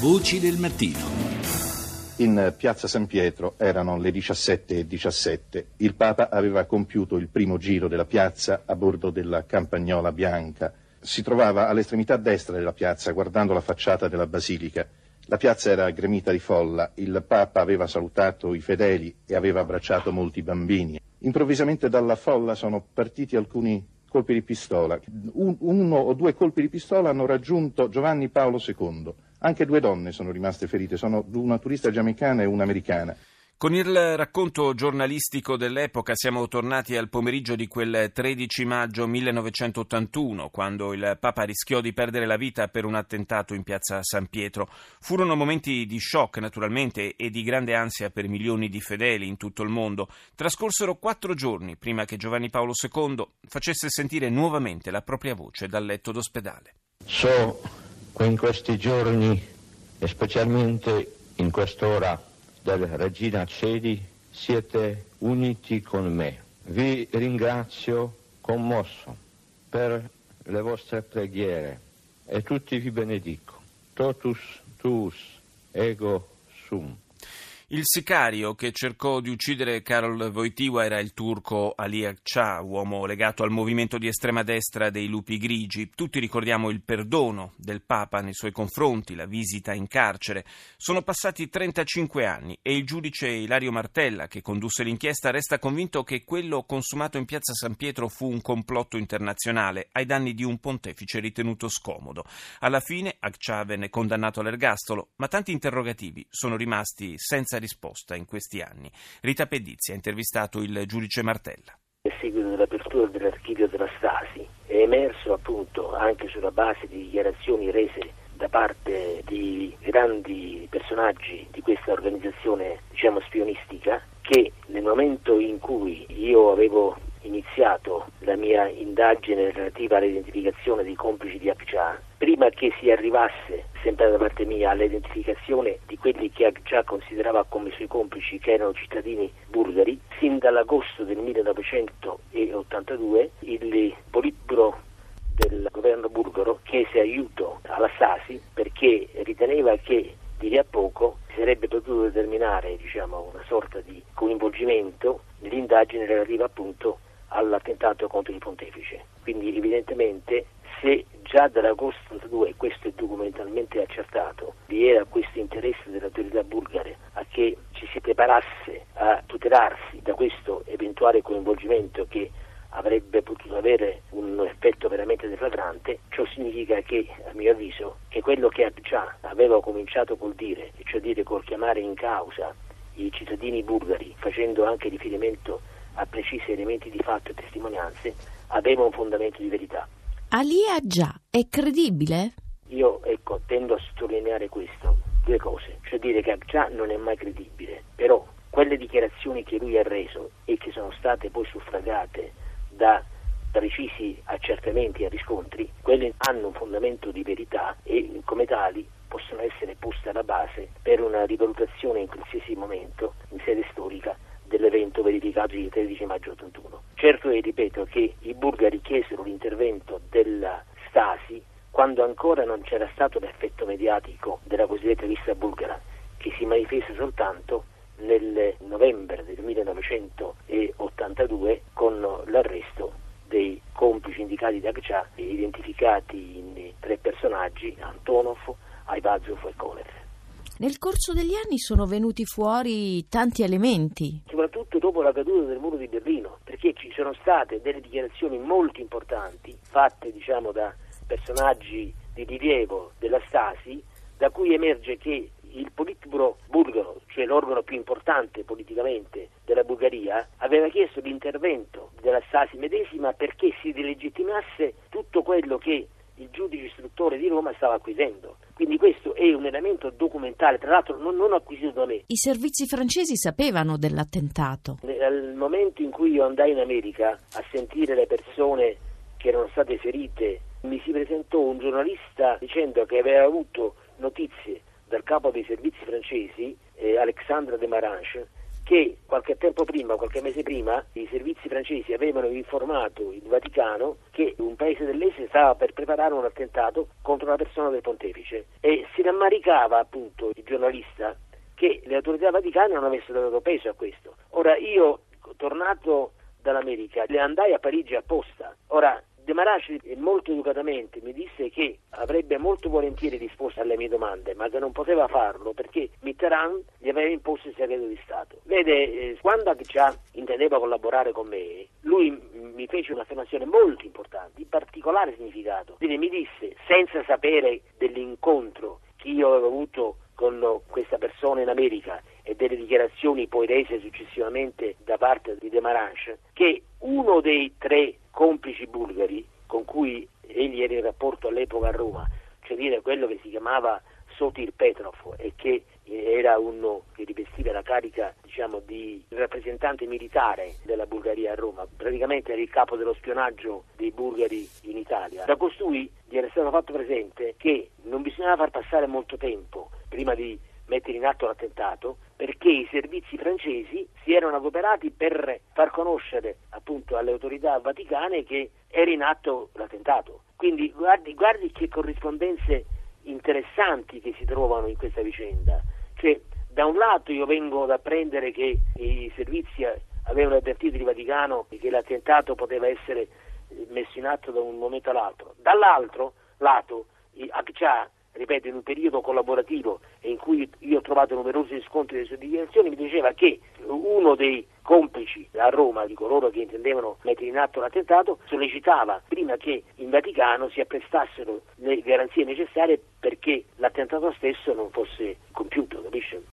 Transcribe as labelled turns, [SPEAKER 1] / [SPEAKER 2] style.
[SPEAKER 1] Voci del mattino.
[SPEAKER 2] In piazza San Pietro erano le 17.17. Il Papa aveva compiuto il primo giro della piazza a bordo della campagnola bianca. Si trovava all'estremità destra della piazza, guardando la facciata della basilica. La piazza era gremita di folla. Il Papa aveva salutato i fedeli e aveva abbracciato molti bambini. Improvvisamente dalla folla sono partiti alcuni colpi di pistola. Un, uno o due colpi di pistola hanno raggiunto Giovanni Paolo II. Anche due donne sono rimaste ferite, sono una turista giamaicana e una americana.
[SPEAKER 3] Con il racconto giornalistico dell'epoca siamo tornati al pomeriggio di quel 13 maggio 1981, quando il Papa rischiò di perdere la vita per un attentato in piazza San Pietro. Furono momenti di shock, naturalmente, e di grande ansia per milioni di fedeli in tutto il mondo. Trascorsero quattro giorni prima che Giovanni Paolo II facesse sentire nuovamente la propria voce dal letto d'ospedale.
[SPEAKER 4] So in questi giorni e specialmente in quest'ora del Regina Cedi siete uniti con me. Vi ringrazio commosso per le vostre preghiere e tutti vi benedico. Totus tuus ego sum.
[SPEAKER 3] Il sicario che cercò di uccidere Karol Wojtyła era il turco Ali Akça, uomo legato al movimento di estrema destra dei lupi grigi. Tutti ricordiamo il perdono del Papa nei suoi confronti, la visita in carcere. Sono passati 35 anni e il giudice Ilario Martella, che condusse l'inchiesta, resta convinto che quello consumato in piazza San Pietro fu un complotto internazionale ai danni di un pontefice ritenuto scomodo. Alla fine Akça venne condannato all'ergastolo, ma tanti interrogativi sono rimasti senza risposta in questi anni. Rita Pedizzi ha intervistato il giudice Martella.
[SPEAKER 5] A seguito dell'apertura dell'archivio della Stasi è emerso appunto anche sulla base di dichiarazioni rese da parte di grandi personaggi di questa organizzazione diciamo spionistica che nel momento in cui io avevo iniziato la mia indagine relativa all'identificazione dei complici di Akja, prima che si arrivasse, sempre da parte mia, all'identificazione di quelli che Akja considerava come suoi complici, che erano cittadini bulgari, sin dall'agosto del 1982 il politburo del governo bulgaro chiese aiuto alla Stasi perché riteneva che di lì a poco si sarebbe potuto determinare diciamo, una sorta di coinvolgimento nell'indagine relativa appunto all'attentato contro il pontefice. Quindi evidentemente se già dall'agosto 92 questo è documentalmente accertato, vi era questo interesse delle autorità bulgare a che ci si preparasse a tutelarsi da questo eventuale coinvolgimento che avrebbe potuto avere un effetto veramente deflagrante, ciò significa che, a mio avviso, che quello che già aveva cominciato col dire, cioè dire col chiamare in causa i cittadini bulgari, facendo anche riferimento a precisi elementi di fatto e testimonianze, aveva un fondamento di verità.
[SPEAKER 6] Ali Aggia è credibile?
[SPEAKER 5] Io ecco, tendo a sottolineare questo, due cose, cioè dire che Aggia non è mai credibile, però quelle dichiarazioni che lui ha reso e che sono state poi suffragate da precisi accertamenti e riscontri, quelle hanno un fondamento di verità e come tali possono essere poste alla base per una rivalutazione in qualsiasi momento in sede storica dell'evento verificato il 13 maggio 81. Certo è, ripeto, che i bulgari chiesero l'intervento della Stasi quando ancora non c'era stato l'effetto mediatico della cosiddetta lista bulgara, che si manifesta soltanto nel novembre del 1982 con l'arresto dei complici indicati da Gcia identificati in tre personaggi, Antonov, Aivazov e Kolev.
[SPEAKER 6] Nel corso degli anni sono venuti fuori tanti elementi.
[SPEAKER 5] Soprattutto dopo la caduta del muro di Berlino, perché ci sono state delle dichiarazioni molto importanti fatte diciamo, da personaggi di rilievo della Stasi, da cui emerge che il Politburo bulgaro, cioè l'organo più importante politicamente della Bulgaria, aveva chiesto l'intervento della Stasi medesima perché si delegittimasse tutto quello che il giudice istruttore di Roma stava acquisendo. Quindi questo è un elemento documentale, tra l'altro non, non acquisito da me.
[SPEAKER 6] I servizi francesi sapevano dell'attentato.
[SPEAKER 5] Nel momento in cui io andai in America a sentire le persone che erano state ferite, mi si presentò un giornalista dicendo che aveva avuto notizie dal capo dei servizi francesi, eh, Alexandre de Marange, che qualche tempo prima, qualche mese prima, i servizi francesi avevano informato il Vaticano che un paese dell'Est stava per preparare un attentato contro la persona del pontefice e si rammaricava appunto il giornalista che le autorità vaticane non avessero dato peso a questo. Ora io, tornato dall'America, le andai a Parigi apposta. Ora, De Maraci molto educatamente mi disse che avrebbe molto volentieri risposto alle mie domande, ma che non poteva farlo perché Mitterrand gli aveva imposto il segreto di Stato. Vede, eh, quando Agcia intendeva collaborare con me, lui mi fece un'affermazione molto importante, di particolare significato. Quindi mi disse, senza sapere dell'incontro che io avevo avuto con questa persona in America e delle dichiarazioni poi rese successivamente da parte di Demarach, che uno dei tre complici bulgari con cui egli era in rapporto all'epoca a Roma, cioè dire quello che si chiamava Sotir Petrov e che era uno che rivestiva la carica diciamo, di rappresentante militare della Bulgaria a Roma, praticamente era il capo dello spionaggio dei bulgari in Italia. Da costui gli era stato fatto presente che non bisognava far passare molto tempo prima di mettere in atto l'attentato perché i servizi francesi si erano adoperati per far conoscere appunto alle autorità vaticane che era in atto l'attentato. Quindi guardi, guardi che corrispondenze interessanti che si trovano in questa vicenda. Cioè, da un lato io vengo ad apprendere che i servizi avevano avvertito il Vaticano che l'attentato poteva essere messo in atto da un momento all'altro, dall'altro lato Akcha ripeto, in un periodo collaborativo in cui io ho trovato numerosi riscontri delle sue dichiarazioni, mi diceva che uno dei complici a Roma di coloro che intendevano mettere in atto l'attentato sollecitava prima che in Vaticano si apprestassero le garanzie necessarie perché l'attentato stesso non fosse compiuto, capisce?